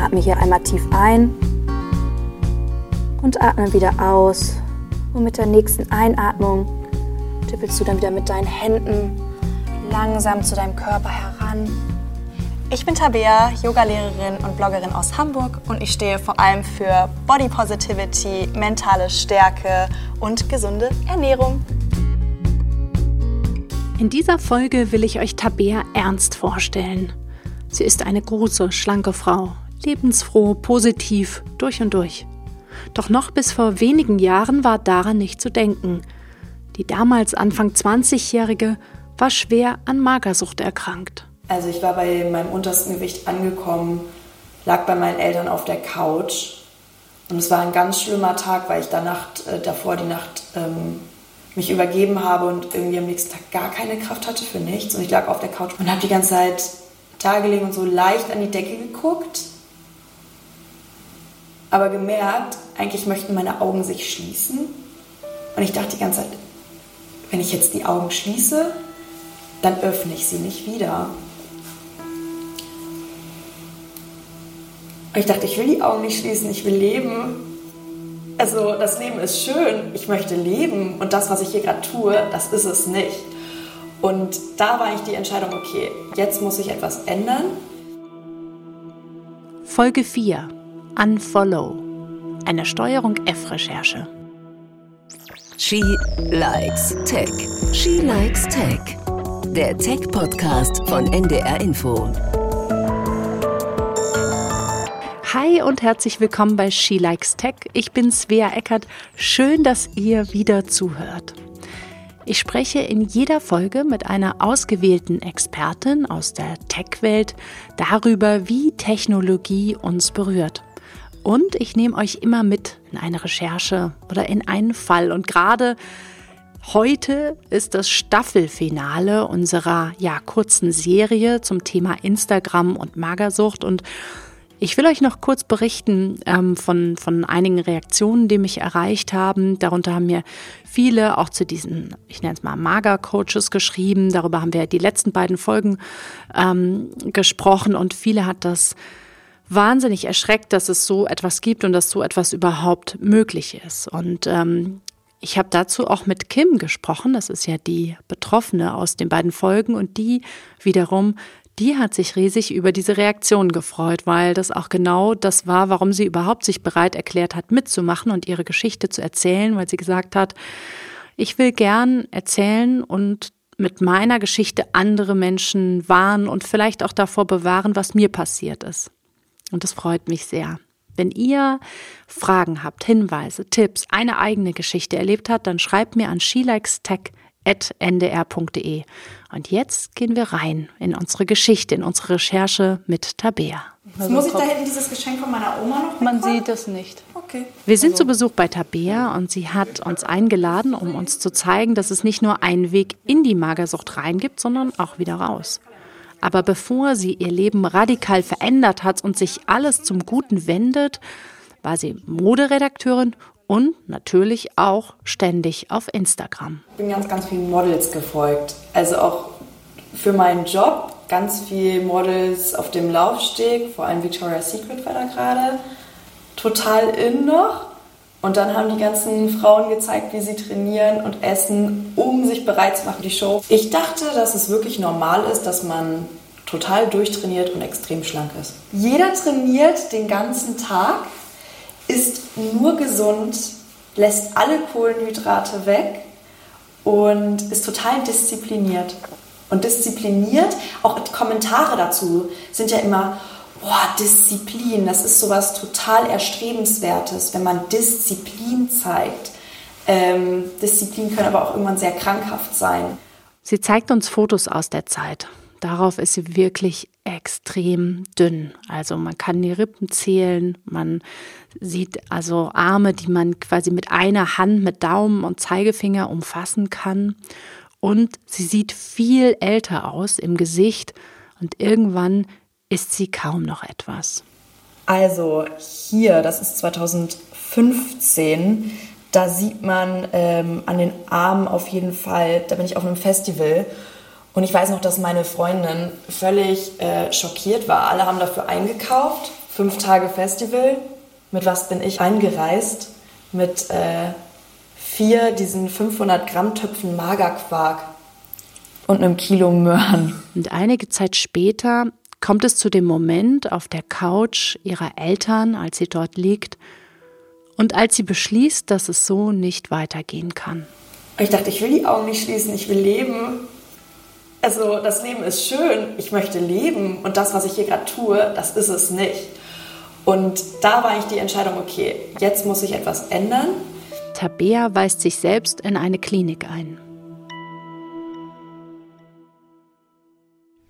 Atme hier einmal tief ein und atme wieder aus. Und mit der nächsten Einatmung tippelst du dann wieder mit deinen Händen langsam zu deinem Körper heran. Ich bin Tabea, Yogalehrerin und Bloggerin aus Hamburg und ich stehe vor allem für Body Positivity, mentale Stärke und gesunde Ernährung. In dieser Folge will ich euch Tabea Ernst vorstellen. Sie ist eine große, schlanke Frau, lebensfroh, positiv, durch und durch. Doch noch bis vor wenigen Jahren war daran nicht zu denken. Die damals Anfang 20-Jährige war schwer an Magersucht erkrankt. Also ich war bei meinem untersten Gewicht angekommen, lag bei meinen Eltern auf der Couch und es war ein ganz schlimmer Tag, weil ich da Nacht, äh, davor die Nacht ähm, mich übergeben habe und irgendwie am nächsten Tag gar keine Kraft hatte für nichts und ich lag auf der Couch und habe die ganze Zeit da gelegen und so leicht an die Decke geguckt, aber gemerkt, eigentlich möchten meine Augen sich schließen und ich dachte die ganze Zeit, wenn ich jetzt die Augen schließe, dann öffne ich sie nicht wieder. Und ich dachte, ich will die Augen nicht schließen, ich will leben. Also das Leben ist schön, ich möchte leben und das, was ich hier gerade tue, das ist es nicht. Und da war ich die Entscheidung, okay, jetzt muss ich etwas ändern. Folge 4. Unfollow. Eine Steuerung F-Recherche. She likes Tech. She likes Tech der Tech-Podcast von NDR Info. Hi und herzlich willkommen bei She Likes Tech. Ich bin Svea Eckert. Schön, dass ihr wieder zuhört. Ich spreche in jeder Folge mit einer ausgewählten Expertin aus der Tech-Welt darüber, wie Technologie uns berührt. Und ich nehme euch immer mit in eine Recherche oder in einen Fall. Und gerade Heute ist das Staffelfinale unserer ja kurzen Serie zum Thema Instagram und Magersucht und ich will euch noch kurz berichten ähm, von, von einigen Reaktionen, die mich erreicht haben. Darunter haben mir viele auch zu diesen, ich nenne es mal Mager-Coaches geschrieben. Darüber haben wir die letzten beiden Folgen ähm, gesprochen und viele hat das wahnsinnig erschreckt, dass es so etwas gibt und dass so etwas überhaupt möglich ist. Und ähm, ich habe dazu auch mit Kim gesprochen, das ist ja die Betroffene aus den beiden Folgen und die wiederum, die hat sich riesig über diese Reaktion gefreut, weil das auch genau das war, warum sie überhaupt sich bereit erklärt hat, mitzumachen und ihre Geschichte zu erzählen, weil sie gesagt hat, ich will gern erzählen und mit meiner Geschichte andere Menschen warnen und vielleicht auch davor bewahren, was mir passiert ist. Und das freut mich sehr. Wenn ihr Fragen habt, Hinweise, Tipps, eine eigene Geschichte erlebt habt, dann schreibt mir an shelikestech.ndr.de. Und jetzt gehen wir rein in unsere Geschichte, in unsere Recherche mit Tabea. Also muss ich da hinten dieses Geschenk von meiner Oma noch Man sieht es nicht. Okay. Wir sind also. zu Besuch bei Tabea und sie hat uns eingeladen, um uns zu zeigen, dass es nicht nur einen Weg in die Magersucht rein gibt, sondern auch wieder raus. Aber bevor sie ihr Leben radikal verändert hat und sich alles zum Guten wendet, war sie Moderedakteurin und natürlich auch ständig auf Instagram. Ich bin ganz, ganz vielen Models gefolgt. Also auch für meinen Job ganz viele Models auf dem Laufsteg, vor allem Victoria's Secret war da gerade total in noch. Und dann haben die ganzen Frauen gezeigt, wie sie trainieren und essen, um sich bereit zu machen für die Show. Ich dachte, dass es wirklich normal ist, dass man total durchtrainiert und extrem schlank ist. Jeder trainiert den ganzen Tag, ist nur gesund, lässt alle Kohlenhydrate weg und ist total diszipliniert. Und diszipliniert, auch Kommentare dazu sind ja immer, boah, Disziplin, das ist sowas total Erstrebenswertes, wenn man Disziplin zeigt. Ähm, Disziplin kann aber auch irgendwann sehr krankhaft sein. Sie zeigt uns Fotos aus der Zeit. Darauf ist sie wirklich extrem dünn. Also man kann die Rippen zählen, man sieht also Arme, die man quasi mit einer Hand, mit Daumen und Zeigefinger umfassen kann. Und sie sieht viel älter aus im Gesicht und irgendwann ist sie kaum noch etwas. Also hier, das ist 2015, da sieht man ähm, an den Armen auf jeden Fall, da bin ich auf einem Festival und ich weiß noch, dass meine Freundin völlig äh, schockiert war. Alle haben dafür eingekauft, fünf Tage Festival. Mit was bin ich angereist? Mit äh, vier diesen 500 Gramm Töpfen Magerquark und einem Kilo Möhren. Und einige Zeit später kommt es zu dem Moment auf der Couch ihrer Eltern, als sie dort liegt und als sie beschließt, dass es so nicht weitergehen kann. Ich dachte, ich will die Augen nicht schließen, ich will leben. Also das Leben ist schön, ich möchte leben und das, was ich hier gerade tue, das ist es nicht. Und da war ich die Entscheidung, okay, jetzt muss ich etwas ändern. Tabea weist sich selbst in eine Klinik ein.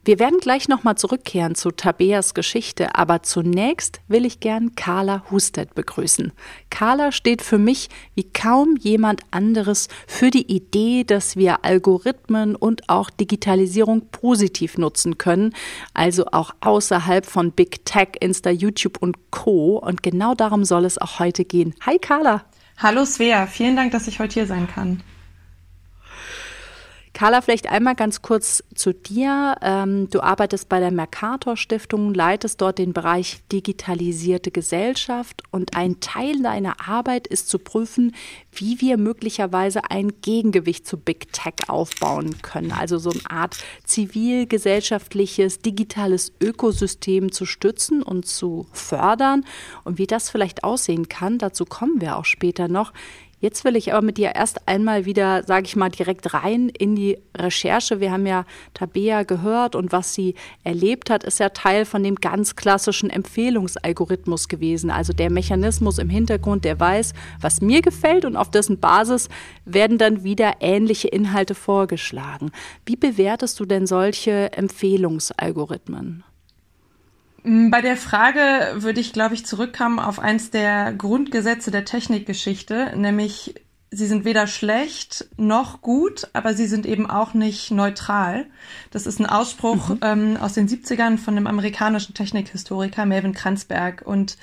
Wir werden gleich nochmal zurückkehren zu Tabeas Geschichte, aber zunächst will ich gern Carla Husted begrüßen. Carla steht für mich wie kaum jemand anderes für die Idee, dass wir Algorithmen und auch Digitalisierung positiv nutzen können, also auch außerhalb von Big Tech, Insta, YouTube und Co. Und genau darum soll es auch heute gehen. Hi Carla. Hallo Svea, vielen Dank, dass ich heute hier sein kann. Carla, vielleicht einmal ganz kurz zu dir. Ähm, du arbeitest bei der Mercator Stiftung, leitest dort den Bereich digitalisierte Gesellschaft und ein Teil deiner Arbeit ist zu prüfen, wie wir möglicherweise ein Gegengewicht zu Big Tech aufbauen können. Also so eine Art zivilgesellschaftliches, digitales Ökosystem zu stützen und zu fördern. Und wie das vielleicht aussehen kann, dazu kommen wir auch später noch. Jetzt will ich aber mit dir erst einmal wieder, sage ich mal, direkt rein in die Recherche. Wir haben ja Tabea gehört und was sie erlebt hat, ist ja Teil von dem ganz klassischen Empfehlungsalgorithmus gewesen. Also der Mechanismus im Hintergrund, der weiß, was mir gefällt und auf dessen Basis werden dann wieder ähnliche Inhalte vorgeschlagen. Wie bewertest du denn solche Empfehlungsalgorithmen? Mm, bei der Frage würde ich, glaube ich, zurückkommen auf eins der Grundgesetze der Technikgeschichte, nämlich sie sind weder schlecht noch gut, aber sie sind eben auch nicht neutral. Das ist ein Ausspruch mhm. ähm, aus den 70ern von einem amerikanischen Technikhistoriker, Melvin Kranzberg. Und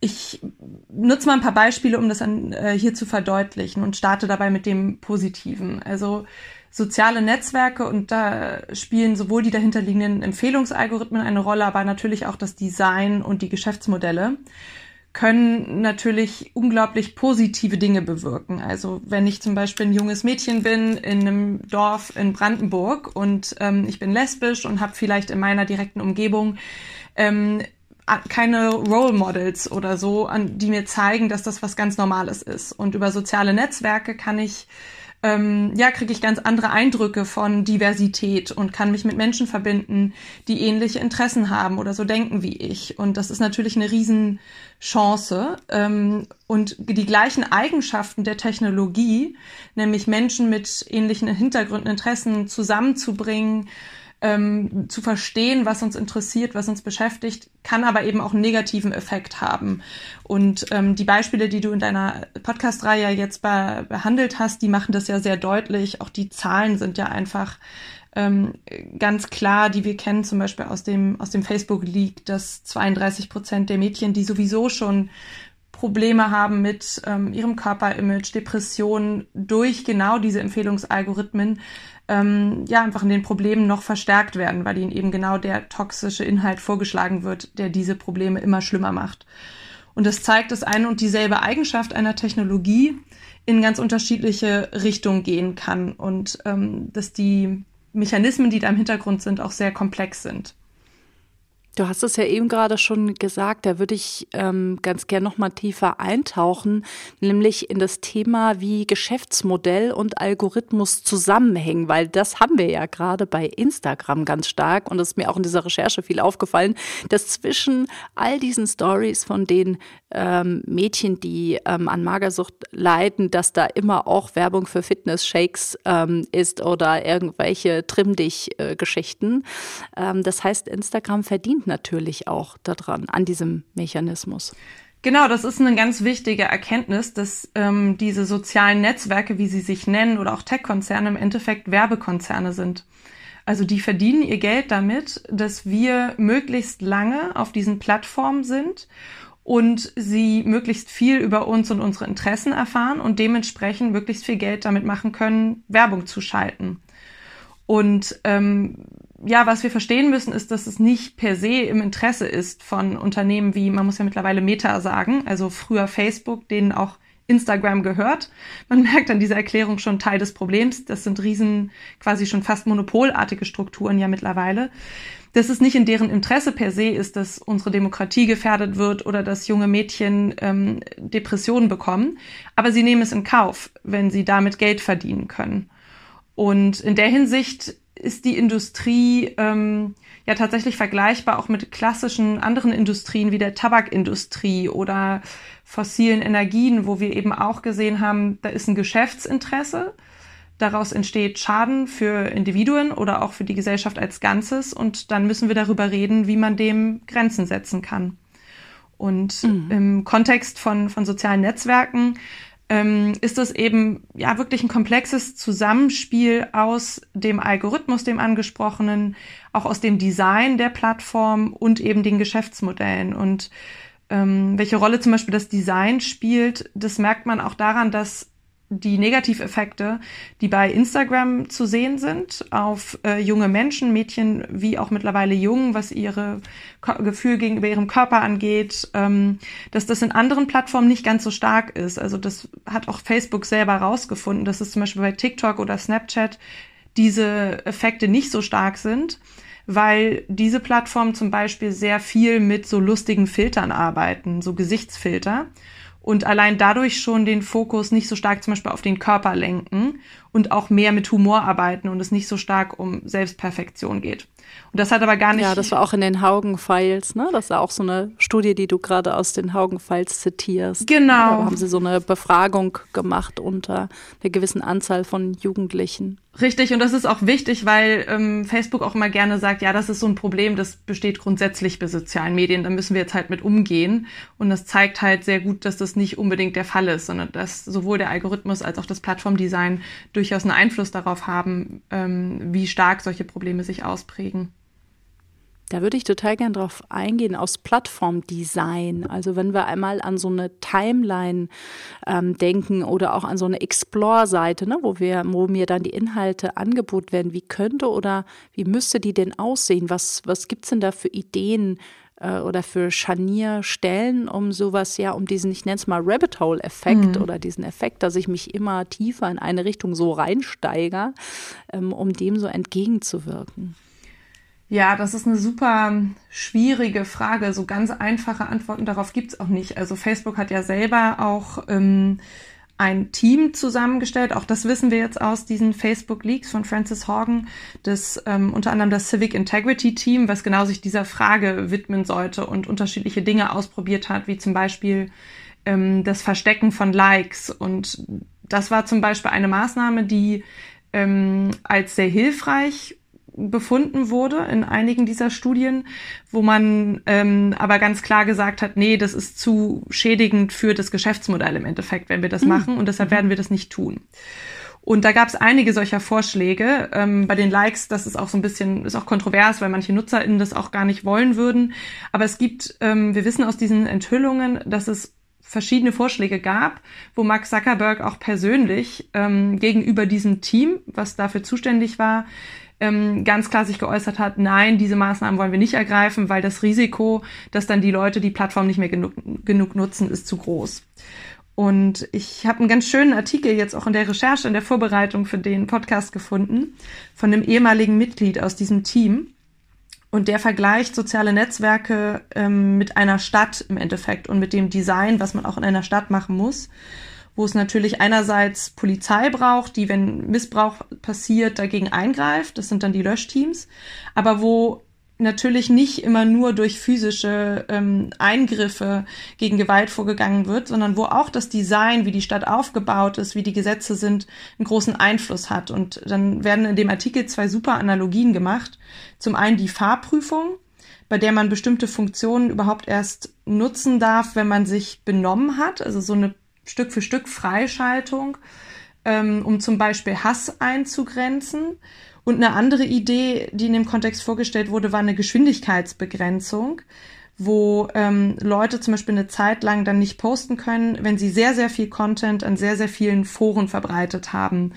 ich nutze mal ein paar Beispiele, um das an, äh, hier zu verdeutlichen und starte dabei mit dem Positiven. Also soziale Netzwerke und da spielen sowohl die dahinterliegenden Empfehlungsalgorithmen eine Rolle, aber natürlich auch das Design und die Geschäftsmodelle können natürlich unglaublich positive Dinge bewirken. Also wenn ich zum Beispiel ein junges Mädchen bin in einem Dorf in Brandenburg und ähm, ich bin lesbisch und habe vielleicht in meiner direkten Umgebung ähm, keine Role Models oder so, an die mir zeigen, dass das was ganz Normales ist. Und über soziale Netzwerke kann ich ähm, ja, kriege ich ganz andere Eindrücke von Diversität und kann mich mit Menschen verbinden, die ähnliche Interessen haben oder so denken wie ich. Und das ist natürlich eine Riesenchance. Ähm, und die gleichen Eigenschaften der Technologie, nämlich Menschen mit ähnlichen Hintergründen, Interessen zusammenzubringen, ähm, zu verstehen, was uns interessiert, was uns beschäftigt, kann aber eben auch einen negativen Effekt haben. Und ähm, die Beispiele, die du in deiner Podcast-Reihe jetzt be behandelt hast, die machen das ja sehr deutlich. Auch die Zahlen sind ja einfach ähm, ganz klar, die wir kennen, zum Beispiel aus dem, aus dem Facebook-Leak, dass 32 Prozent der Mädchen, die sowieso schon Probleme haben mit ähm, ihrem Körperimage, Depressionen durch genau diese Empfehlungsalgorithmen, ähm, ja einfach in den Problemen noch verstärkt werden, weil ihnen eben genau der toxische Inhalt vorgeschlagen wird, der diese Probleme immer schlimmer macht. Und das zeigt, dass eine und dieselbe Eigenschaft einer Technologie in ganz unterschiedliche Richtungen gehen kann und ähm, dass die Mechanismen, die da im Hintergrund sind, auch sehr komplex sind. Du hast es ja eben gerade schon gesagt, da würde ich ähm, ganz gern noch mal tiefer eintauchen, nämlich in das Thema, wie Geschäftsmodell und Algorithmus zusammenhängen, weil das haben wir ja gerade bei Instagram ganz stark und es ist mir auch in dieser Recherche viel aufgefallen, dass zwischen all diesen Stories von den ähm, Mädchen, die ähm, an Magersucht leiden, dass da immer auch Werbung für Fitness-Shakes ähm, ist oder irgendwelche Trimm dich-Geschichten. Äh, ähm, das heißt, Instagram verdient verdient natürlich auch daran, an diesem Mechanismus. Genau, das ist eine ganz wichtige Erkenntnis, dass ähm, diese sozialen Netzwerke, wie sie sich nennen, oder auch Tech-Konzerne im Endeffekt Werbekonzerne sind. Also die verdienen ihr Geld damit, dass wir möglichst lange auf diesen Plattformen sind und sie möglichst viel über uns und unsere Interessen erfahren und dementsprechend möglichst viel Geld damit machen können, Werbung zu schalten. Und ähm, ja, was wir verstehen müssen, ist, dass es nicht per se im Interesse ist von Unternehmen wie, man muss ja mittlerweile Meta sagen, also früher Facebook, denen auch Instagram gehört. Man merkt an dieser Erklärung schon Teil des Problems. Das sind riesen, quasi schon fast monopolartige Strukturen ja mittlerweile. Dass es nicht in deren Interesse per se ist, dass unsere Demokratie gefährdet wird oder dass junge Mädchen ähm, Depressionen bekommen. Aber sie nehmen es in Kauf, wenn sie damit Geld verdienen können. Und in der Hinsicht ist die Industrie ähm, ja tatsächlich vergleichbar auch mit klassischen anderen Industrien wie der Tabakindustrie oder fossilen Energien, wo wir eben auch gesehen haben, da ist ein Geschäftsinteresse. Daraus entsteht Schaden für Individuen oder auch für die Gesellschaft als Ganzes. Und dann müssen wir darüber reden, wie man dem Grenzen setzen kann. Und mhm. im Kontext von, von sozialen Netzwerken ähm, ist es eben ja wirklich ein komplexes Zusammenspiel aus dem Algorithmus, dem angesprochenen, auch aus dem Design der Plattform und eben den Geschäftsmodellen. Und ähm, welche Rolle zum Beispiel das Design spielt, das merkt man auch daran, dass die Negativeffekte, die bei Instagram zu sehen sind, auf äh, junge Menschen, Mädchen wie auch mittlerweile Jungen, was ihre Ko Gefühl gegenüber ihrem Körper angeht, ähm, dass das in anderen Plattformen nicht ganz so stark ist. Also das hat auch Facebook selber rausgefunden, dass es zum Beispiel bei TikTok oder Snapchat diese Effekte nicht so stark sind weil diese Plattformen zum Beispiel sehr viel mit so lustigen Filtern arbeiten, so Gesichtsfilter und allein dadurch schon den Fokus nicht so stark zum Beispiel auf den Körper lenken und auch mehr mit Humor arbeiten und es nicht so stark um Selbstperfektion geht. Und das hat aber gar nicht. Ja, das war auch in den Haugen-Files, ne? Das ist auch so eine Studie, die du gerade aus den Haugen-Files zitierst. Genau. Da haben sie so eine Befragung gemacht unter einer gewissen Anzahl von Jugendlichen. Richtig, und das ist auch wichtig, weil ähm, Facebook auch immer gerne sagt, ja, das ist so ein Problem, das besteht grundsätzlich bei sozialen Medien, da müssen wir jetzt halt mit umgehen. Und das zeigt halt sehr gut, dass das nicht unbedingt der Fall ist, sondern dass sowohl der Algorithmus als auch das Plattformdesign durchaus einen Einfluss darauf haben, ähm, wie stark solche Probleme sich ausprägen. Da würde ich total gern drauf eingehen, aus Plattformdesign. Also wenn wir einmal an so eine Timeline ähm, denken oder auch an so eine Explore-Seite, ne, wo wo mir dann die Inhalte angeboten werden, wie könnte oder wie müsste die denn aussehen? Was, was gibt's denn da für Ideen? Äh, oder für Scharnierstellen, um sowas ja, um diesen, ich nenne es mal Rabbit Hole-Effekt mhm. oder diesen Effekt, dass ich mich immer tiefer in eine Richtung so reinsteige, ähm, um dem so entgegenzuwirken. Ja, das ist eine super schwierige Frage. So ganz einfache Antworten darauf gibt's auch nicht. Also Facebook hat ja selber auch ähm, ein Team zusammengestellt. Auch das wissen wir jetzt aus diesen Facebook Leaks von Francis Horgan, das ähm, unter anderem das Civic Integrity Team, was genau sich dieser Frage widmen sollte und unterschiedliche Dinge ausprobiert hat, wie zum Beispiel ähm, das Verstecken von Likes. Und das war zum Beispiel eine Maßnahme, die ähm, als sehr hilfreich befunden wurde in einigen dieser Studien, wo man ähm, aber ganz klar gesagt hat, nee, das ist zu schädigend für das Geschäftsmodell im Endeffekt, wenn wir das mhm. machen und deshalb werden wir das nicht tun. Und da gab es einige solcher Vorschläge. Ähm, bei den Likes, das ist auch so ein bisschen, ist auch kontrovers, weil manche NutzerInnen das auch gar nicht wollen würden. Aber es gibt, ähm, wir wissen aus diesen Enthüllungen, dass es verschiedene Vorschläge gab, wo Mark Zuckerberg auch persönlich ähm, gegenüber diesem Team, was dafür zuständig war, ähm, ganz klar sich geäußert hat, nein, diese Maßnahmen wollen wir nicht ergreifen, weil das Risiko, dass dann die Leute die Plattform nicht mehr genug, genug nutzen, ist zu groß. Und ich habe einen ganz schönen Artikel jetzt auch in der Recherche, in der Vorbereitung für den Podcast gefunden, von einem ehemaligen Mitglied aus diesem Team. Und der vergleicht soziale Netzwerke ähm, mit einer Stadt im Endeffekt und mit dem Design, was man auch in einer Stadt machen muss wo es natürlich einerseits Polizei braucht, die, wenn Missbrauch passiert, dagegen eingreift. Das sind dann die Löschteams. Aber wo natürlich nicht immer nur durch physische ähm, Eingriffe gegen Gewalt vorgegangen wird, sondern wo auch das Design, wie die Stadt aufgebaut ist, wie die Gesetze sind, einen großen Einfluss hat. Und dann werden in dem Artikel zwei super Analogien gemacht. Zum einen die Fahrprüfung, bei der man bestimmte Funktionen überhaupt erst nutzen darf, wenn man sich benommen hat. Also so eine Stück für Stück Freischaltung, ähm, um zum Beispiel Hass einzugrenzen. Und eine andere Idee, die in dem Kontext vorgestellt wurde, war eine Geschwindigkeitsbegrenzung, wo ähm, Leute zum Beispiel eine Zeit lang dann nicht posten können, wenn sie sehr, sehr viel Content an sehr, sehr vielen Foren verbreitet haben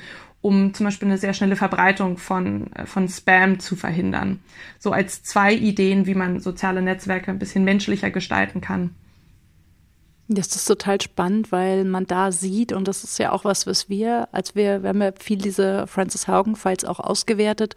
um zum Beispiel eine sehr schnelle Verbreitung von, äh, von Spam zu verhindern. So als zwei Ideen, wie man soziale Netzwerke ein bisschen menschlicher gestalten kann. Das ist total spannend, weil man da sieht, und das ist ja auch was, was wir, als wir, wir haben ja viel diese Francis Haugen-Files auch ausgewertet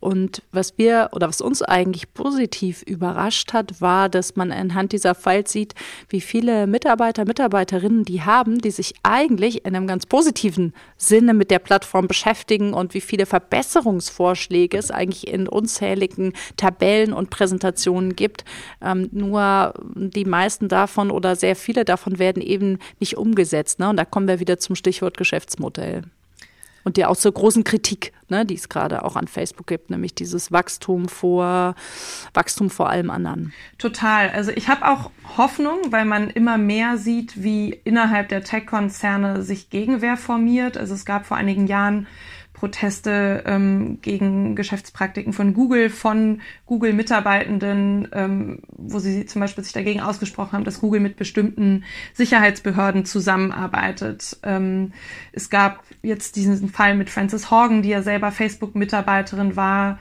und was wir oder was uns eigentlich positiv überrascht hat, war, dass man anhand dieser Files sieht, wie viele Mitarbeiter, Mitarbeiterinnen die haben, die sich eigentlich in einem ganz positiven Sinne mit der Plattform beschäftigen und wie viele Verbesserungsvorschläge es eigentlich in unzähligen Tabellen und Präsentationen gibt. Ähm, nur die meisten davon oder sehr viele davon werden eben nicht umgesetzt. Ne? Und da kommen wir wieder zum Stichwort Geschäftsmodell. Und ja auch zur großen Kritik, ne, die es gerade auch an Facebook gibt, nämlich dieses Wachstum vor Wachstum vor allem anderen. Total. Also ich habe auch Hoffnung, weil man immer mehr sieht, wie innerhalb der Tech-Konzerne sich Gegenwehr formiert. Also es gab vor einigen Jahren Proteste ähm, gegen Geschäftspraktiken von Google, von Google-Mitarbeitenden, ähm, wo sie zum Beispiel sich dagegen ausgesprochen haben, dass Google mit bestimmten Sicherheitsbehörden zusammenarbeitet. Ähm, es gab jetzt diesen Fall mit Frances Horgan, die ja selber Facebook-Mitarbeiterin war,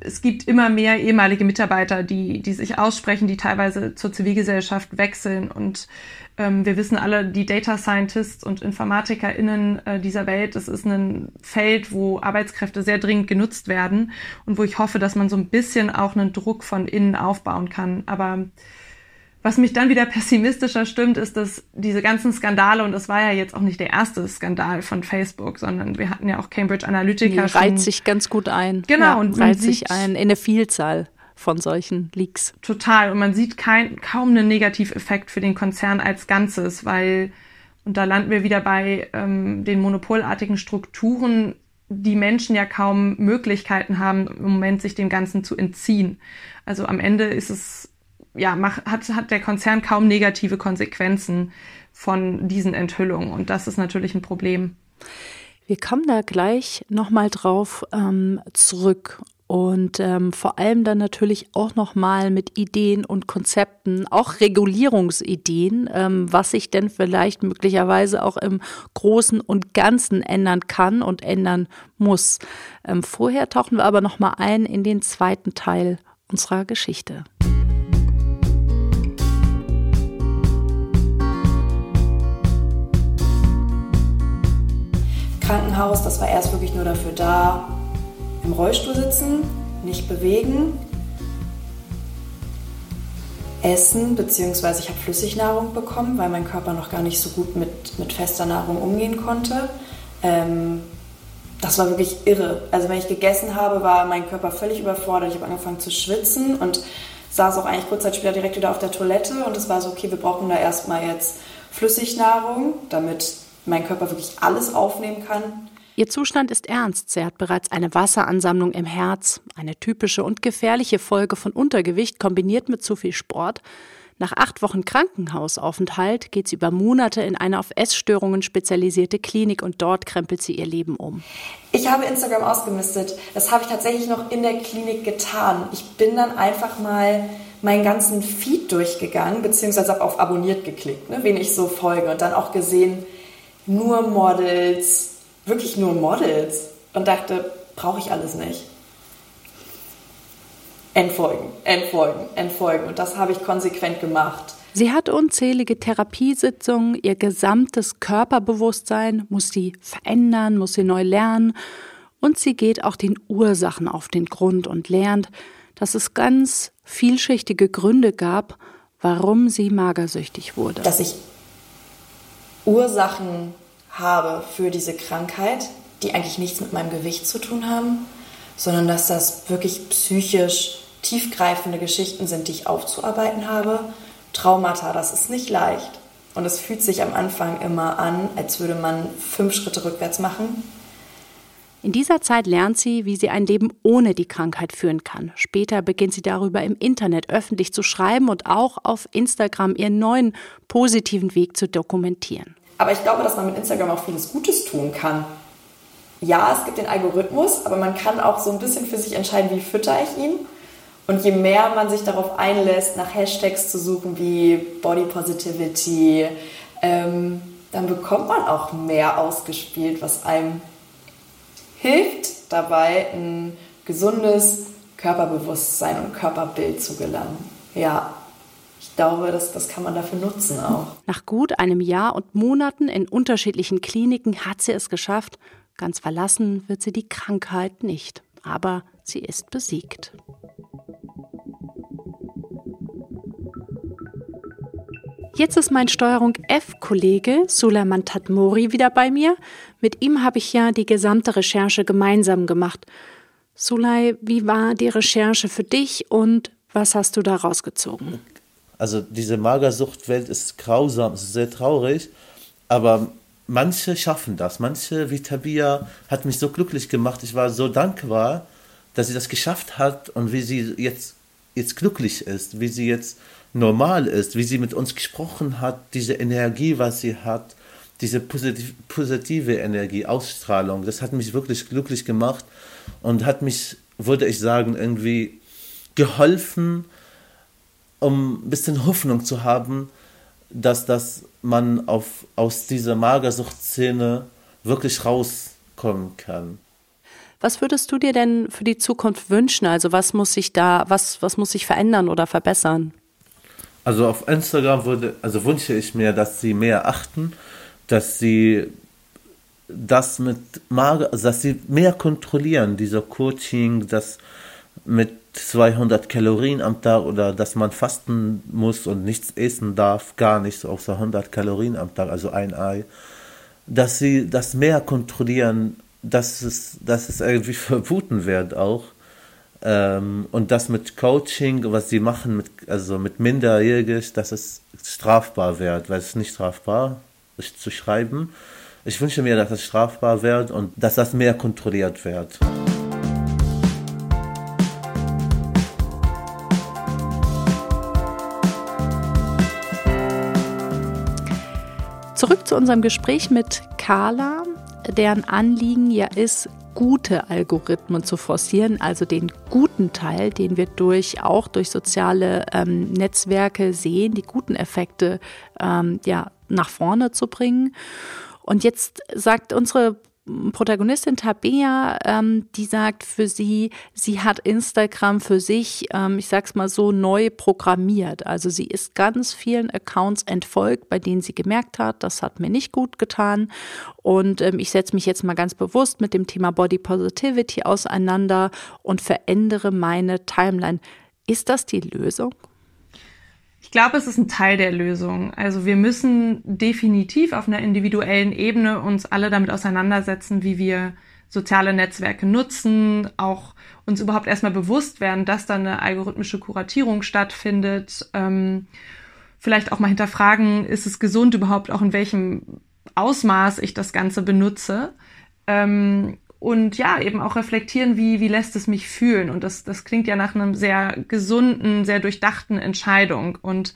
es gibt immer mehr ehemalige Mitarbeiter, die, die sich aussprechen, die teilweise zur Zivilgesellschaft wechseln. Und ähm, wir wissen alle, die Data Scientists und InformatikerInnen äh, dieser Welt, das ist ein Feld, wo Arbeitskräfte sehr dringend genutzt werden und wo ich hoffe, dass man so ein bisschen auch einen Druck von innen aufbauen kann. Aber was mich dann wieder pessimistischer stimmt, ist, dass diese ganzen Skandale, und das war ja jetzt auch nicht der erste Skandal von Facebook, sondern wir hatten ja auch Cambridge Analytica nee, schon. reiht sich ganz gut ein. Genau. Ja, und reiht sich ein in eine Vielzahl von solchen Leaks. Total. Und man sieht kein, kaum einen Negativeffekt für den Konzern als Ganzes, weil, und da landen wir wieder bei ähm, den monopolartigen Strukturen, die Menschen ja kaum Möglichkeiten haben, im Moment sich dem Ganzen zu entziehen. Also am Ende ist es ja, mach, hat, hat der Konzern kaum negative Konsequenzen von diesen Enthüllungen. Und das ist natürlich ein Problem. Wir kommen da gleich nochmal drauf ähm, zurück und ähm, vor allem dann natürlich auch nochmal mit Ideen und Konzepten, auch Regulierungsideen, ähm, was sich denn vielleicht möglicherweise auch im Großen und Ganzen ändern kann und ändern muss. Ähm, vorher tauchen wir aber nochmal ein in den zweiten Teil unserer Geschichte. Krankenhaus, das war erst wirklich nur dafür da, im Rollstuhl sitzen, nicht bewegen, essen, beziehungsweise ich habe Flüssignahrung bekommen, weil mein Körper noch gar nicht so gut mit, mit fester Nahrung umgehen konnte. Ähm, das war wirklich irre. Also wenn ich gegessen habe, war mein Körper völlig überfordert. Ich habe angefangen zu schwitzen und saß auch eigentlich kurz Zeit später direkt wieder auf der Toilette und es war so, okay, wir brauchen da erstmal jetzt Flüssignahrung, damit mein Körper wirklich alles aufnehmen kann. Ihr Zustand ist ernst. Sie hat bereits eine Wasseransammlung im Herz, eine typische und gefährliche Folge von Untergewicht kombiniert mit zu viel Sport. Nach acht Wochen Krankenhausaufenthalt geht sie über Monate in eine auf Essstörungen spezialisierte Klinik und dort krempelt sie ihr Leben um. Ich habe Instagram ausgemistet. Das habe ich tatsächlich noch in der Klinik getan. Ich bin dann einfach mal meinen ganzen Feed durchgegangen, beziehungsweise habe auf Abonniert geklickt, ne, wen ich so folge und dann auch gesehen, nur Models, wirklich nur Models und dachte, brauche ich alles nicht. Entfolgen, entfolgen, entfolgen. Und das habe ich konsequent gemacht. Sie hat unzählige Therapiesitzungen, ihr gesamtes Körperbewusstsein muss sie verändern, muss sie neu lernen. Und sie geht auch den Ursachen auf den Grund und lernt, dass es ganz vielschichtige Gründe gab, warum sie magersüchtig wurde. Dass ich Ursachen habe für diese Krankheit, die eigentlich nichts mit meinem Gewicht zu tun haben, sondern dass das wirklich psychisch tiefgreifende Geschichten sind, die ich aufzuarbeiten habe. Traumata, das ist nicht leicht. Und es fühlt sich am Anfang immer an, als würde man fünf Schritte rückwärts machen. In dieser Zeit lernt sie, wie sie ein Leben ohne die Krankheit führen kann. Später beginnt sie darüber im Internet öffentlich zu schreiben und auch auf Instagram ihren neuen positiven Weg zu dokumentieren. Aber ich glaube, dass man mit Instagram auch vieles Gutes tun kann. Ja, es gibt den Algorithmus, aber man kann auch so ein bisschen für sich entscheiden, wie fütter ich ihn. Und je mehr man sich darauf einlässt, nach Hashtags zu suchen wie Body Positivity, ähm, dann bekommt man auch mehr ausgespielt, was einem hilft dabei, ein gesundes Körperbewusstsein und Körperbild zu gelangen. Ja, ich glaube, das, das kann man dafür nutzen auch. Nach gut einem Jahr und Monaten in unterschiedlichen Kliniken hat sie es geschafft. Ganz verlassen wird sie die Krankheit nicht. Aber sie ist besiegt. Jetzt ist mein Steuerung F-Kollege Suleiman Tatmori wieder bei mir. Mit ihm habe ich ja die gesamte Recherche gemeinsam gemacht. Sulay, wie war die Recherche für dich und was hast du da rausgezogen? Also diese Magersuchtwelt ist grausam, ist sehr traurig, aber manche schaffen das. Manche, wie Tabia, hat mich so glücklich gemacht. Ich war so dankbar, dass sie das geschafft hat und wie sie jetzt, jetzt glücklich ist, wie sie jetzt normal ist, wie sie mit uns gesprochen hat, diese Energie, was sie hat, diese positiv, positive Energie, Ausstrahlung, das hat mich wirklich glücklich gemacht und hat mich, würde ich sagen, irgendwie geholfen, um ein bisschen Hoffnung zu haben, dass das man auf, aus dieser Magersuchtszene wirklich rauskommen kann. Was würdest du dir denn für die Zukunft wünschen? Also was muss sich da, was, was muss sich verändern oder verbessern? Also auf Instagram würde, also wünsche ich mir, dass sie mehr achten, dass sie das mit Mager, also dass sie mehr kontrollieren, dieser Coaching, das mit 200 Kalorien am Tag oder dass man fasten muss und nichts essen darf, gar nichts außer 100 Kalorien am Tag, also ein Ei, dass sie das mehr kontrollieren, dass es, dass es irgendwie verboten wird auch ähm, und das mit Coaching, was sie machen, mit, also mit Minderjährig, dass es strafbar wird, weil es ist nicht strafbar ist zu schreiben. Ich wünsche mir, dass es strafbar wird und dass das mehr kontrolliert wird. Zurück zu unserem Gespräch mit Carla, deren Anliegen ja ist, gute Algorithmen zu forcieren, also den guten Teil, den wir durch auch durch soziale ähm, Netzwerke sehen, die guten Effekte ähm, ja nach vorne zu bringen. Und jetzt sagt unsere Protagonistin Tabea, ähm, die sagt für sie, sie hat Instagram für sich, ähm, ich sag's mal so, neu programmiert. Also sie ist ganz vielen Accounts entfolgt, bei denen sie gemerkt hat, das hat mir nicht gut getan. Und ähm, ich setze mich jetzt mal ganz bewusst mit dem Thema Body Positivity auseinander und verändere meine Timeline. Ist das die Lösung? Ich glaube, es ist ein Teil der Lösung. Also wir müssen definitiv auf einer individuellen Ebene uns alle damit auseinandersetzen, wie wir soziale Netzwerke nutzen, auch uns überhaupt erstmal bewusst werden, dass da eine algorithmische Kuratierung stattfindet. Ähm, vielleicht auch mal hinterfragen, ist es gesund überhaupt auch in welchem Ausmaß ich das Ganze benutze. Ähm, und ja, eben auch reflektieren, wie, wie lässt es mich fühlen. Und das, das klingt ja nach einem sehr gesunden, sehr durchdachten Entscheidung. Und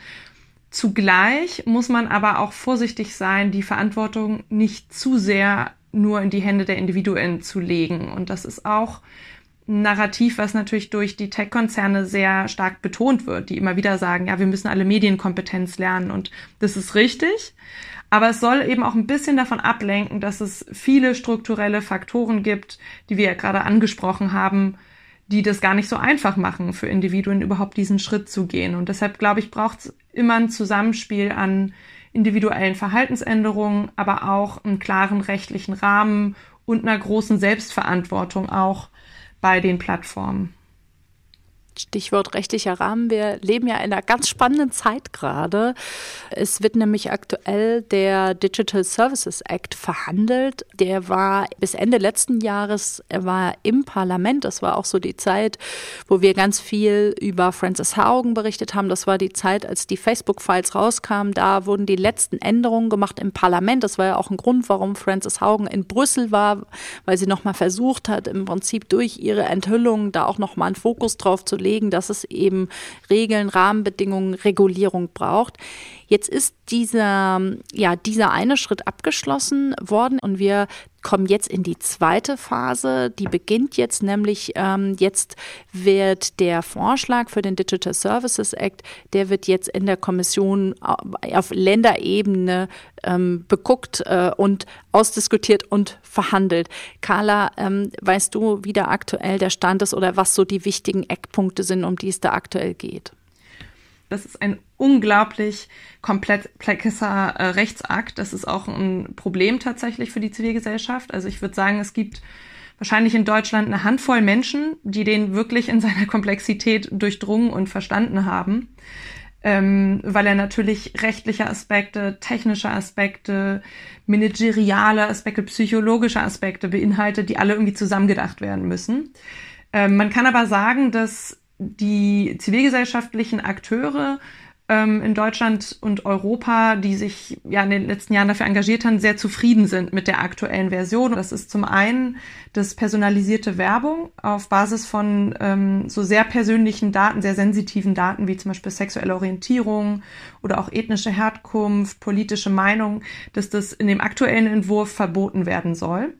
zugleich muss man aber auch vorsichtig sein, die Verantwortung nicht zu sehr nur in die Hände der Individuen zu legen. Und das ist auch ein Narrativ, was natürlich durch die Tech-Konzerne sehr stark betont wird, die immer wieder sagen, ja, wir müssen alle Medienkompetenz lernen. Und das ist richtig. Aber es soll eben auch ein bisschen davon ablenken, dass es viele strukturelle Faktoren gibt, die wir ja gerade angesprochen haben, die das gar nicht so einfach machen, für Individuen überhaupt diesen Schritt zu gehen. Und deshalb, glaube ich, braucht es immer ein Zusammenspiel an individuellen Verhaltensänderungen, aber auch einen klaren rechtlichen Rahmen und einer großen Selbstverantwortung auch bei den Plattformen. Stichwort rechtlicher Rahmen. Wir leben ja in einer ganz spannenden Zeit gerade. Es wird nämlich aktuell der Digital Services Act verhandelt. Der war bis Ende letzten Jahres, war im Parlament. Das war auch so die Zeit, wo wir ganz viel über Francis Haugen berichtet haben. Das war die Zeit, als die Facebook-Files rauskamen. Da wurden die letzten Änderungen gemacht im Parlament. Das war ja auch ein Grund, warum Francis Haugen in Brüssel war, weil sie nochmal versucht hat, im Prinzip durch ihre Enthüllungen da auch nochmal einen Fokus drauf zu legen legen, dass es eben Regeln, Rahmenbedingungen, Regulierung braucht. Jetzt ist dieser, ja, dieser eine Schritt abgeschlossen worden und wir kommen jetzt in die zweite Phase. Die beginnt jetzt nämlich, ähm, jetzt wird der Vorschlag für den Digital Services Act, der wird jetzt in der Kommission auf Länderebene ähm, beguckt äh, und ausdiskutiert und verhandelt. Carla, ähm, weißt du, wie da aktuell der Stand ist oder was so die wichtigen Eckpunkte sind, um die es da aktuell geht? Das ist ein unglaublich komplexer äh, Rechtsakt. Das ist auch ein Problem tatsächlich für die Zivilgesellschaft. Also ich würde sagen, es gibt wahrscheinlich in Deutschland eine Handvoll Menschen, die den wirklich in seiner Komplexität durchdrungen und verstanden haben. Ähm, weil er natürlich rechtliche Aspekte, technische Aspekte, manageriale Aspekte, psychologische Aspekte beinhaltet, die alle irgendwie zusammengedacht werden müssen. Ähm, man kann aber sagen, dass die zivilgesellschaftlichen Akteure ähm, in Deutschland und Europa, die sich ja in den letzten Jahren dafür engagiert haben, sehr zufrieden sind mit der aktuellen Version. Das ist zum einen das personalisierte Werbung auf Basis von ähm, so sehr persönlichen Daten, sehr sensitiven Daten wie zum Beispiel sexuelle Orientierung oder auch ethnische Herkunft, politische Meinung, dass das in dem aktuellen Entwurf verboten werden soll.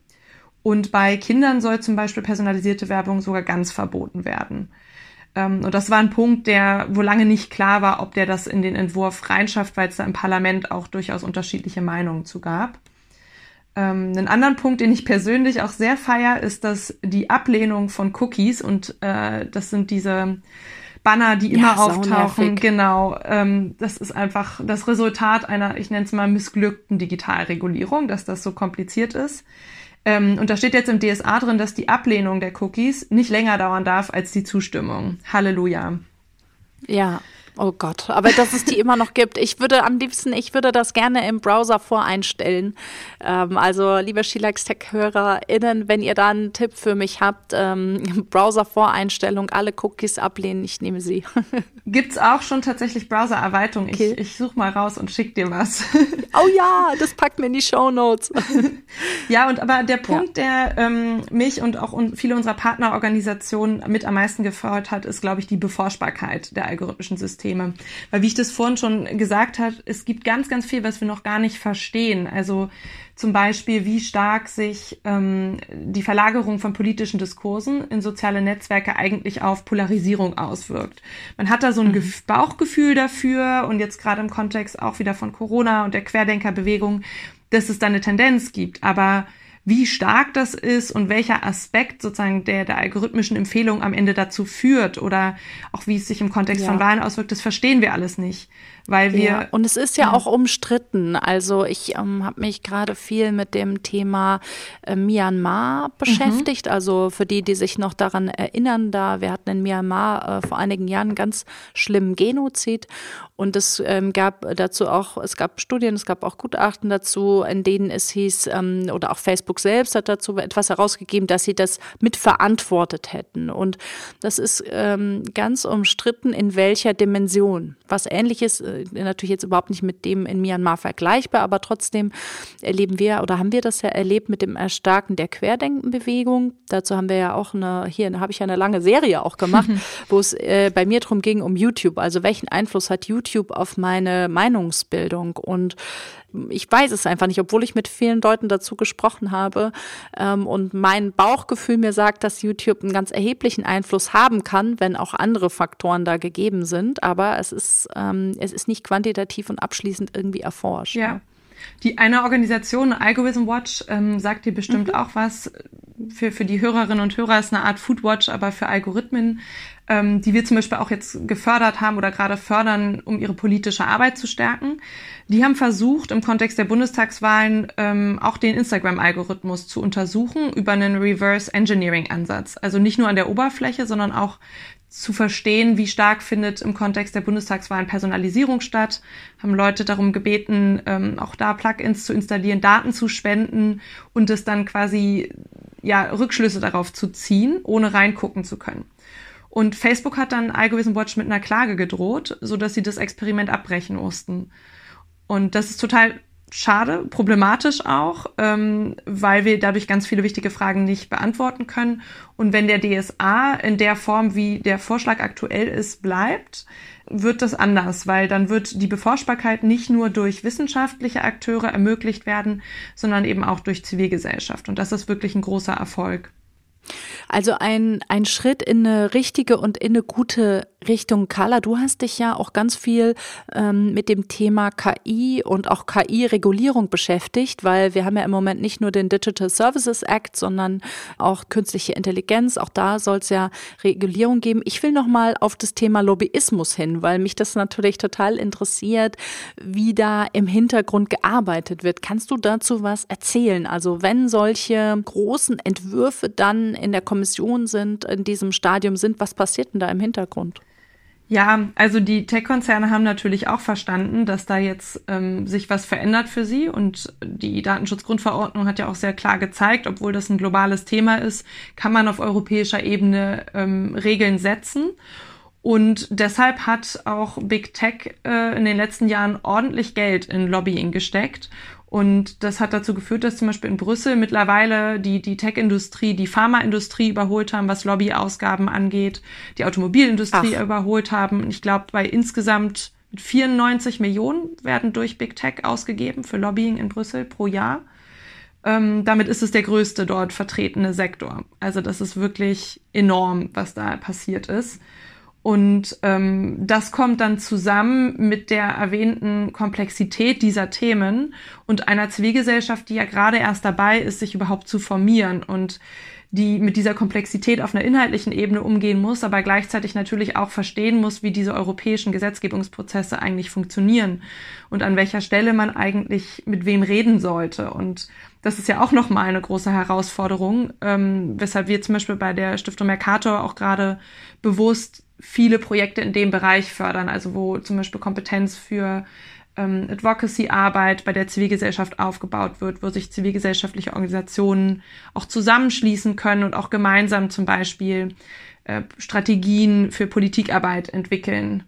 Und bei Kindern soll zum Beispiel personalisierte Werbung sogar ganz verboten werden. Ähm, und das war ein Punkt, der, wo lange nicht klar war, ob der das in den Entwurf reinschafft, weil es da im Parlament auch durchaus unterschiedliche Meinungen zu gab. Ähm, einen anderen Punkt, den ich persönlich auch sehr feier, ist, dass die Ablehnung von Cookies und äh, das sind diese Banner, die immer ja, auftauchen. Genau. Ähm, das ist einfach das Resultat einer, ich nenne es mal, missglückten Digitalregulierung, dass das so kompliziert ist. Ähm, und da steht jetzt im DSA drin, dass die Ablehnung der Cookies nicht länger dauern darf als die Zustimmung. Halleluja. Ja, Oh Gott, aber dass es die immer noch gibt. Ich würde am liebsten, ich würde das gerne im Browser voreinstellen. Ähm, also, liebe Schilax Tech-HörerInnen, wenn ihr da einen Tipp für mich habt, ähm, Browser-Voreinstellung, alle Cookies ablehnen, ich nehme sie. Gibt's auch schon tatsächlich Browser-Erweiterung? Okay. Ich, ich suche mal raus und schick dir was. Oh ja, das packt mir in die Show Notes. Ja, und aber der Punkt, ja. der ähm, mich und auch viele unserer Partnerorganisationen mit am meisten gefreut hat, ist, glaube ich, die Beforschbarkeit der algorithmischen Systeme. Systeme. Weil wie ich das vorhin schon gesagt habe, es gibt ganz, ganz viel, was wir noch gar nicht verstehen. Also zum Beispiel, wie stark sich ähm, die Verlagerung von politischen Diskursen in soziale Netzwerke eigentlich auf Polarisierung auswirkt. Man hat da so ein mhm. Bauchgefühl dafür und jetzt gerade im Kontext auch wieder von Corona und der Querdenkerbewegung, dass es da eine Tendenz gibt. Aber wie stark das ist und welcher Aspekt sozusagen der, der algorithmischen Empfehlung am Ende dazu führt oder auch wie es sich im Kontext ja. von Wahlen auswirkt, das verstehen wir alles nicht weil wir. Ja, und es ist ja, ja. auch umstritten. Also ich ähm, habe mich gerade viel mit dem Thema äh, Myanmar beschäftigt. Mhm. Also für die, die sich noch daran erinnern, da wir hatten in Myanmar äh, vor einigen Jahren einen ganz schlimmen Genozid und es ähm, gab dazu auch, es gab Studien, es gab auch Gutachten dazu, in denen es hieß, ähm, oder auch Facebook selbst hat dazu etwas herausgegeben, dass sie das mitverantwortet hätten. Und das ist ähm, ganz umstritten, in welcher Dimension. Was ähnliches äh, natürlich jetzt überhaupt nicht mit dem in Myanmar vergleichbar, aber trotzdem erleben wir oder haben wir das ja erlebt mit dem Erstarken der Querdenkenbewegung. Dazu haben wir ja auch eine, hier habe ich ja eine lange Serie auch gemacht, wo es äh, bei mir darum ging, um YouTube. Also welchen Einfluss hat YouTube auf meine Meinungsbildung? Und ich weiß es einfach nicht, obwohl ich mit vielen Leuten dazu gesprochen habe ähm, und mein Bauchgefühl mir sagt, dass YouTube einen ganz erheblichen Einfluss haben kann, wenn auch andere Faktoren da gegeben sind. Aber es ist, ähm, es ist nicht quantitativ und abschließend irgendwie erforscht. Ja. Ne? Die eine Organisation, Algorithm Watch, ähm, sagt dir bestimmt mhm. auch was. Für, für die Hörerinnen und Hörer ist eine Art Foodwatch, aber für Algorithmen, ähm, die wir zum Beispiel auch jetzt gefördert haben oder gerade fördern, um ihre politische Arbeit zu stärken. Die haben versucht, im Kontext der Bundestagswahlen ähm, auch den Instagram-Algorithmus zu untersuchen über einen Reverse Engineering-Ansatz. Also nicht nur an der Oberfläche, sondern auch zu verstehen, wie stark findet im Kontext der Bundestagswahlen Personalisierung statt, haben Leute darum gebeten, ähm, auch da Plugins zu installieren, Daten zu spenden und es dann quasi ja Rückschlüsse darauf zu ziehen, ohne reingucken zu können. Und Facebook hat dann Algorithm Watch mit einer Klage gedroht, so dass sie das Experiment abbrechen mussten. Und das ist total schade, problematisch auch, ähm, weil wir dadurch ganz viele wichtige Fragen nicht beantworten können. Und wenn der DSA in der Form, wie der Vorschlag aktuell ist, bleibt, wird das anders, weil dann wird die Beforschbarkeit nicht nur durch wissenschaftliche Akteure ermöglicht werden, sondern eben auch durch Zivilgesellschaft. Und das ist wirklich ein großer Erfolg. Also ein, ein Schritt in eine richtige und in eine gute Richtung. Carla, du hast dich ja auch ganz viel ähm, mit dem Thema KI und auch KI-Regulierung beschäftigt, weil wir haben ja im Moment nicht nur den Digital Services Act, sondern auch künstliche Intelligenz. Auch da soll es ja Regulierung geben. Ich will noch mal auf das Thema Lobbyismus hin, weil mich das natürlich total interessiert, wie da im Hintergrund gearbeitet wird. Kannst du dazu was erzählen? Also wenn solche großen Entwürfe dann in der Kommission sind, in diesem Stadium sind, was passiert denn da im Hintergrund? Ja, also die Tech-Konzerne haben natürlich auch verstanden, dass da jetzt ähm, sich was verändert für sie und die Datenschutzgrundverordnung hat ja auch sehr klar gezeigt, obwohl das ein globales Thema ist, kann man auf europäischer Ebene ähm, Regeln setzen. Und deshalb hat auch Big Tech äh, in den letzten Jahren ordentlich Geld in Lobbying gesteckt. Und das hat dazu geführt, dass zum Beispiel in Brüssel mittlerweile die, die Tech-Industrie, die Pharmaindustrie überholt haben, was Lobbyausgaben angeht, die Automobilindustrie Ach. überholt haben. Ich glaube, bei insgesamt 94 Millionen werden durch Big Tech ausgegeben für Lobbying in Brüssel pro Jahr. Ähm, damit ist es der größte dort vertretene Sektor. Also das ist wirklich enorm, was da passiert ist. Und ähm, das kommt dann zusammen mit der erwähnten Komplexität dieser Themen und einer Zivilgesellschaft, die ja gerade erst dabei ist, sich überhaupt zu formieren. Und die mit dieser Komplexität auf einer inhaltlichen Ebene umgehen muss, aber gleichzeitig natürlich auch verstehen muss, wie diese europäischen Gesetzgebungsprozesse eigentlich funktionieren und an welcher Stelle man eigentlich mit wem reden sollte. Und das ist ja auch nochmal eine große Herausforderung, ähm, weshalb wir zum Beispiel bei der Stiftung Mercator auch gerade bewusst viele Projekte in dem Bereich fördern, also wo zum Beispiel Kompetenz für ähm, Advocacy-Arbeit bei der Zivilgesellschaft aufgebaut wird, wo sich zivilgesellschaftliche Organisationen auch zusammenschließen können und auch gemeinsam zum Beispiel äh, Strategien für Politikarbeit entwickeln.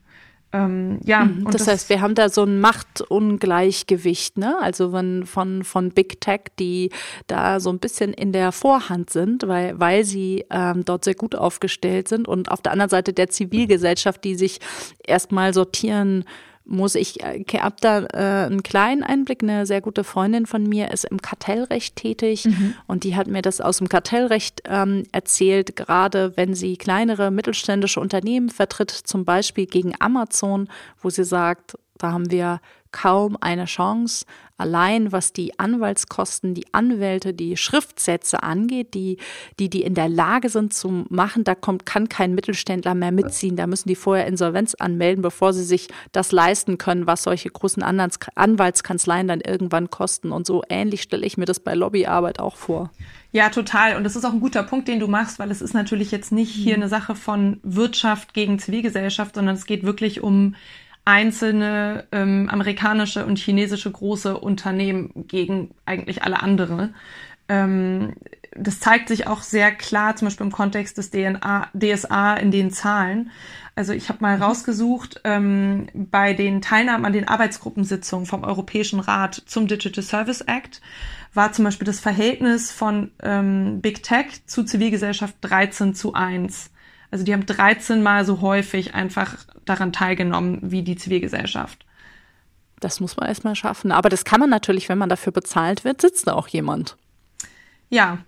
Ähm, ja, mhm, das, das, heißt, wir haben da so ein Machtungleichgewicht, ne? Also wenn von, von Big Tech, die da so ein bisschen in der Vorhand sind, weil, weil sie ähm, dort sehr gut aufgestellt sind und auf der anderen Seite der Zivilgesellschaft, die sich erstmal sortieren muss ich, äh, habe da äh, einen kleinen Einblick. Eine sehr gute Freundin von mir ist im Kartellrecht tätig mhm. und die hat mir das aus dem Kartellrecht ähm, erzählt, gerade wenn sie kleinere mittelständische Unternehmen vertritt, zum Beispiel gegen Amazon, wo sie sagt, da haben wir kaum eine Chance, allein was die Anwaltskosten, die Anwälte, die Schriftsätze angeht, die, die, die in der Lage sind zu machen, da kommt, kann kein Mittelständler mehr mitziehen. Da müssen die vorher Insolvenz anmelden, bevor sie sich das leisten können, was solche großen Anwaltskanzleien dann irgendwann kosten. Und so ähnlich stelle ich mir das bei Lobbyarbeit auch vor. Ja, total. Und das ist auch ein guter Punkt, den du machst, weil es ist natürlich jetzt nicht hier mhm. eine Sache von Wirtschaft gegen Zivilgesellschaft, sondern es geht wirklich um einzelne ähm, amerikanische und chinesische große Unternehmen gegen eigentlich alle andere. Ähm, das zeigt sich auch sehr klar, zum Beispiel im Kontext des DNA, DSA in den Zahlen. Also ich habe mal mhm. rausgesucht, ähm, bei den Teilnahmen an den Arbeitsgruppensitzungen vom Europäischen Rat zum Digital Service Act war zum Beispiel das Verhältnis von ähm, Big Tech zu Zivilgesellschaft 13 zu 1. Also die haben 13 Mal so häufig einfach daran teilgenommen wie die Zivilgesellschaft. Das muss man erstmal schaffen. Aber das kann man natürlich, wenn man dafür bezahlt wird, sitzt da auch jemand. Ja,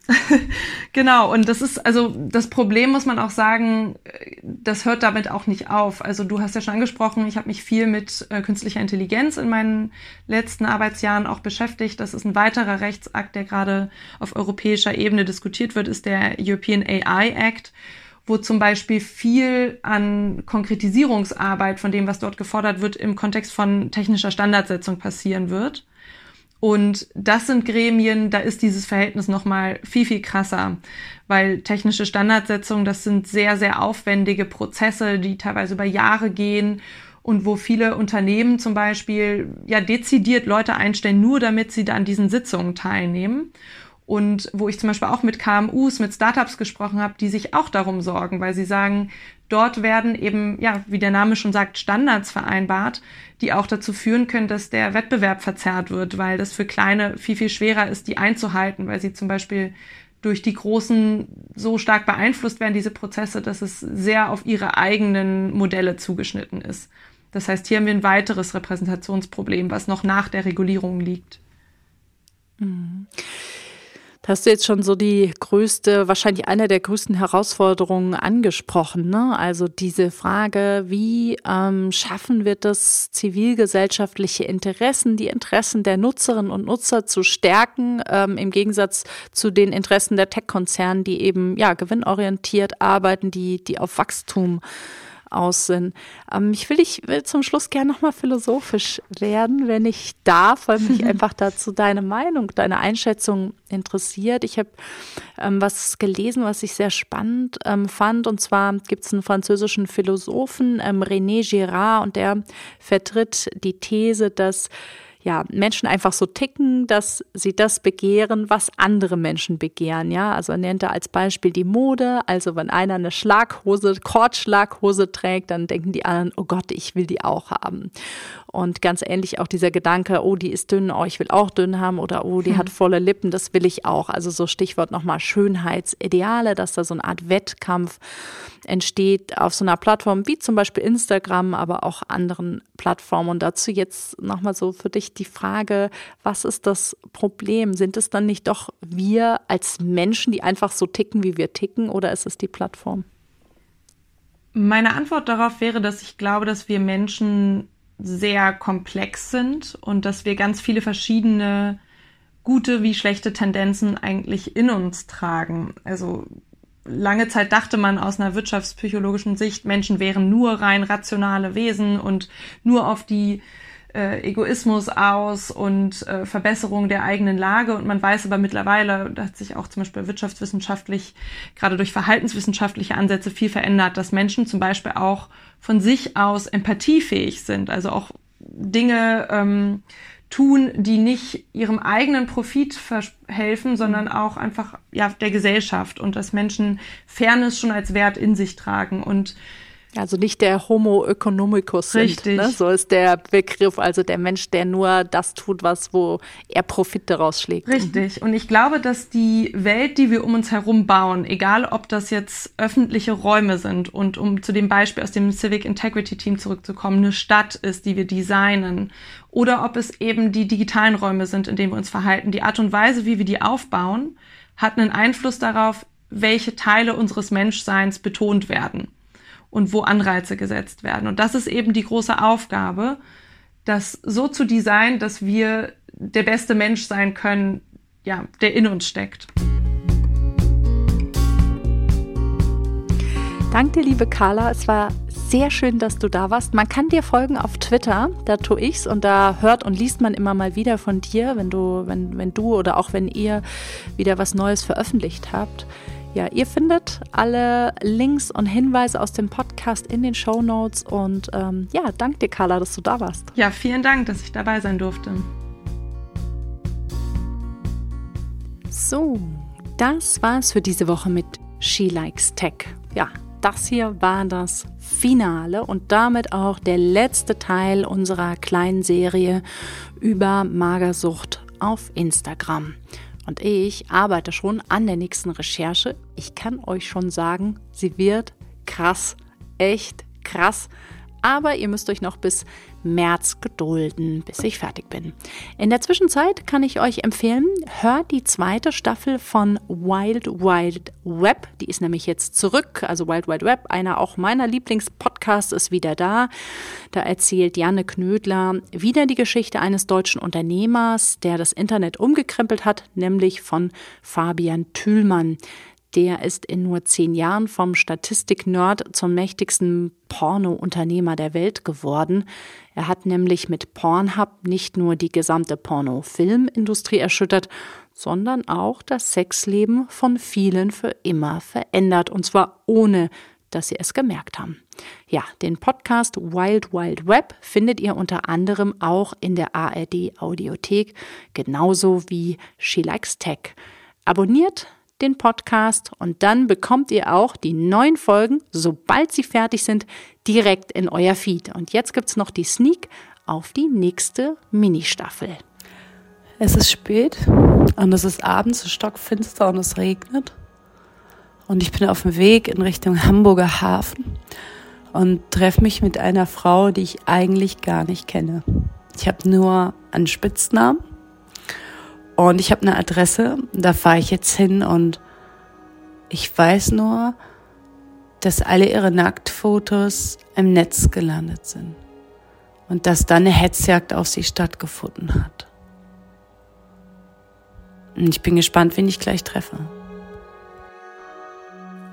genau. Und das ist, also das Problem muss man auch sagen, das hört damit auch nicht auf. Also du hast ja schon angesprochen, ich habe mich viel mit äh, künstlicher Intelligenz in meinen letzten Arbeitsjahren auch beschäftigt. Das ist ein weiterer Rechtsakt, der gerade auf europäischer Ebene diskutiert wird, ist der European AI Act wo zum Beispiel viel an Konkretisierungsarbeit von dem, was dort gefordert wird, im Kontext von technischer Standardsetzung passieren wird. Und das sind Gremien, da ist dieses Verhältnis nochmal viel, viel krasser, weil technische Standardsetzung, das sind sehr, sehr aufwendige Prozesse, die teilweise über Jahre gehen und wo viele Unternehmen zum Beispiel ja dezidiert Leute einstellen, nur damit sie da an diesen Sitzungen teilnehmen und wo ich zum Beispiel auch mit KMUs, mit Startups gesprochen habe, die sich auch darum sorgen, weil sie sagen, dort werden eben, ja, wie der Name schon sagt, Standards vereinbart, die auch dazu führen können, dass der Wettbewerb verzerrt wird, weil das für Kleine viel, viel schwerer ist, die einzuhalten, weil sie zum Beispiel durch die Großen so stark beeinflusst werden, diese Prozesse, dass es sehr auf ihre eigenen Modelle zugeschnitten ist. Das heißt, hier haben wir ein weiteres Repräsentationsproblem, was noch nach der Regulierung liegt. Mhm. Da hast du jetzt schon so die größte, wahrscheinlich eine der größten Herausforderungen angesprochen. Ne? Also diese Frage, wie ähm, schaffen wir das, zivilgesellschaftliche Interessen, die Interessen der Nutzerinnen und Nutzer zu stärken, ähm, im Gegensatz zu den Interessen der Tech-Konzernen, die eben ja gewinnorientiert arbeiten, die, die auf Wachstum aus sind. Ähm, ich will, ich will zum Schluss gerne nochmal philosophisch werden, wenn ich darf, weil mich einfach dazu deine Meinung, deine Einschätzung interessiert. Ich habe ähm, was gelesen, was ich sehr spannend ähm, fand. Und zwar gibt es einen französischen Philosophen, ähm, René Girard, und der vertritt die These, dass ja, Menschen einfach so ticken, dass sie das begehren, was andere Menschen begehren. Ja, also er nennt er als Beispiel die Mode. Also wenn einer eine Schlaghose, Kordschlaghose trägt, dann denken die anderen, oh Gott, ich will die auch haben. Und ganz ähnlich auch dieser Gedanke, oh, die ist dünn, oh, ich will auch dünn haben oder oh, die hm. hat volle Lippen, das will ich auch. Also so Stichwort nochmal Schönheitsideale, dass da so eine Art Wettkampf entsteht auf so einer Plattform wie zum Beispiel Instagram, aber auch anderen Plattformen. Und dazu jetzt nochmal so für dich die Frage, was ist das Problem? Sind es dann nicht doch wir als Menschen, die einfach so ticken, wie wir ticken, oder ist es die Plattform? Meine Antwort darauf wäre, dass ich glaube, dass wir Menschen sehr komplex sind und dass wir ganz viele verschiedene gute wie schlechte Tendenzen eigentlich in uns tragen. Also lange Zeit dachte man aus einer wirtschaftspsychologischen Sicht, Menschen wären nur rein rationale Wesen und nur auf die äh, Egoismus aus und äh, Verbesserung der eigenen Lage. Und man weiß aber mittlerweile, da hat sich auch zum Beispiel wirtschaftswissenschaftlich, gerade durch verhaltenswissenschaftliche Ansätze viel verändert, dass Menschen zum Beispiel auch von sich aus empathiefähig sind, also auch Dinge ähm, tun, die nicht ihrem eigenen Profit helfen, sondern auch einfach ja der Gesellschaft. Und dass Menschen Fairness schon als Wert in sich tragen. Und also nicht der Homo economicus Richtig. Sind, ne? so ist der Begriff, also der Mensch, der nur das tut, was wo er Profit daraus schlägt. Richtig. Und ich glaube, dass die Welt, die wir um uns herum bauen, egal ob das jetzt öffentliche Räume sind und um zu dem Beispiel aus dem Civic Integrity Team zurückzukommen, eine Stadt ist, die wir designen, oder ob es eben die digitalen Räume sind, in denen wir uns verhalten, die Art und Weise, wie wir die aufbauen, hat einen Einfluss darauf, welche Teile unseres Menschseins betont werden und wo Anreize gesetzt werden. Und das ist eben die große Aufgabe, das so zu designen, dass wir der beste Mensch sein können, ja, der in uns steckt. Danke liebe Carla. Es war sehr schön, dass du da warst. Man kann dir folgen auf Twitter, da tue ich's und da hört und liest man immer mal wieder von dir, wenn du, wenn, wenn du oder auch wenn ihr wieder was Neues veröffentlicht habt. Ja, ihr findet alle Links und Hinweise aus dem Podcast in den Show Notes. Und ähm, ja, danke dir, Carla, dass du da warst. Ja, vielen Dank, dass ich dabei sein durfte. So, das war's für diese Woche mit She Likes Tech. Ja, das hier war das Finale und damit auch der letzte Teil unserer kleinen Serie über Magersucht auf Instagram. Und ich arbeite schon an der nächsten Recherche. Ich kann euch schon sagen, sie wird krass, echt krass. Aber ihr müsst euch noch bis März gedulden, bis ich fertig bin. In der Zwischenzeit kann ich euch empfehlen, hört die zweite Staffel von Wild Wild Web. Die ist nämlich jetzt zurück. Also Wild Wild Web, einer auch meiner Lieblingspodcasts, ist wieder da. Da erzählt Janne Knödler wieder die Geschichte eines deutschen Unternehmers, der das Internet umgekrempelt hat, nämlich von Fabian Thülmann. Der ist in nur zehn Jahren vom Statistik-Nerd zum mächtigsten Porno-Unternehmer der Welt geworden. Er hat nämlich mit Pornhub nicht nur die gesamte Porno-Filmindustrie erschüttert, sondern auch das Sexleben von vielen für immer verändert, und zwar ohne dass sie es gemerkt haben. Ja, den Podcast Wild Wild Web findet ihr unter anderem auch in der ARD Audiothek, genauso wie She Likes Tech. Abonniert den Podcast und dann bekommt ihr auch die neuen Folgen, sobald sie fertig sind, direkt in euer Feed. Und jetzt gibt es noch die Sneak auf die nächste Ministaffel. Es ist spät und es ist abends, stockfinster und es regnet. Und ich bin auf dem Weg in Richtung Hamburger Hafen und treffe mich mit einer Frau, die ich eigentlich gar nicht kenne. Ich habe nur einen Spitznamen und ich habe eine Adresse. Da fahre ich jetzt hin und ich weiß nur, dass alle ihre Nacktfotos im Netz gelandet sind und dass dann eine Hetzjagd auf sie stattgefunden hat. Und ich bin gespannt, wen ich gleich treffe.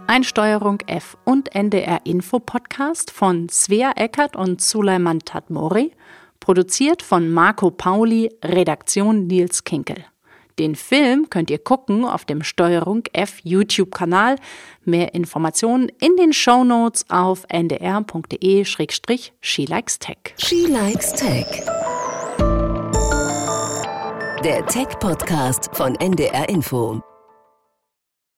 Einsteuerung F und NDR Info Podcast von Svea Eckert und Suleiman Tadmori, produziert von Marco Pauli, Redaktion Nils Kinkel. Den Film könnt ihr gucken auf dem Steuerung F YouTube-Kanal. Mehr Informationen in den Show Notes auf ndr.de-she likes tech. She likes tech. Der Tech-Podcast von NDR Info.